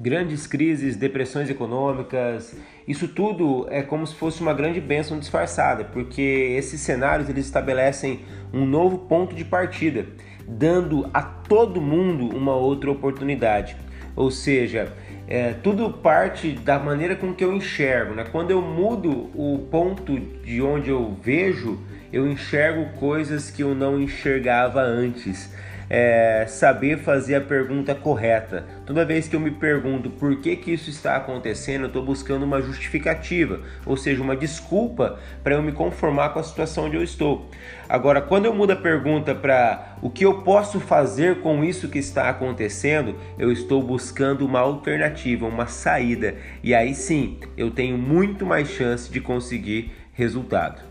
grandes crises, depressões econômicas, isso tudo é como se fosse uma grande bênção disfarçada, porque esses cenários eles estabelecem um novo ponto de partida, dando a todo mundo uma outra oportunidade. Ou seja, é, tudo parte da maneira com que eu enxergo. Né? Quando eu mudo o ponto de onde eu vejo, eu enxergo coisas que eu não enxergava antes é, saber fazer a pergunta correta. Toda vez que eu me pergunto por que, que isso está acontecendo, eu estou buscando uma justificativa, ou seja, uma desculpa para eu me conformar com a situação onde eu estou. Agora, quando eu mudo a pergunta para o que eu posso fazer com isso que está acontecendo, eu estou buscando uma alternativa, uma saída, e aí sim eu tenho muito mais chance de conseguir resultado.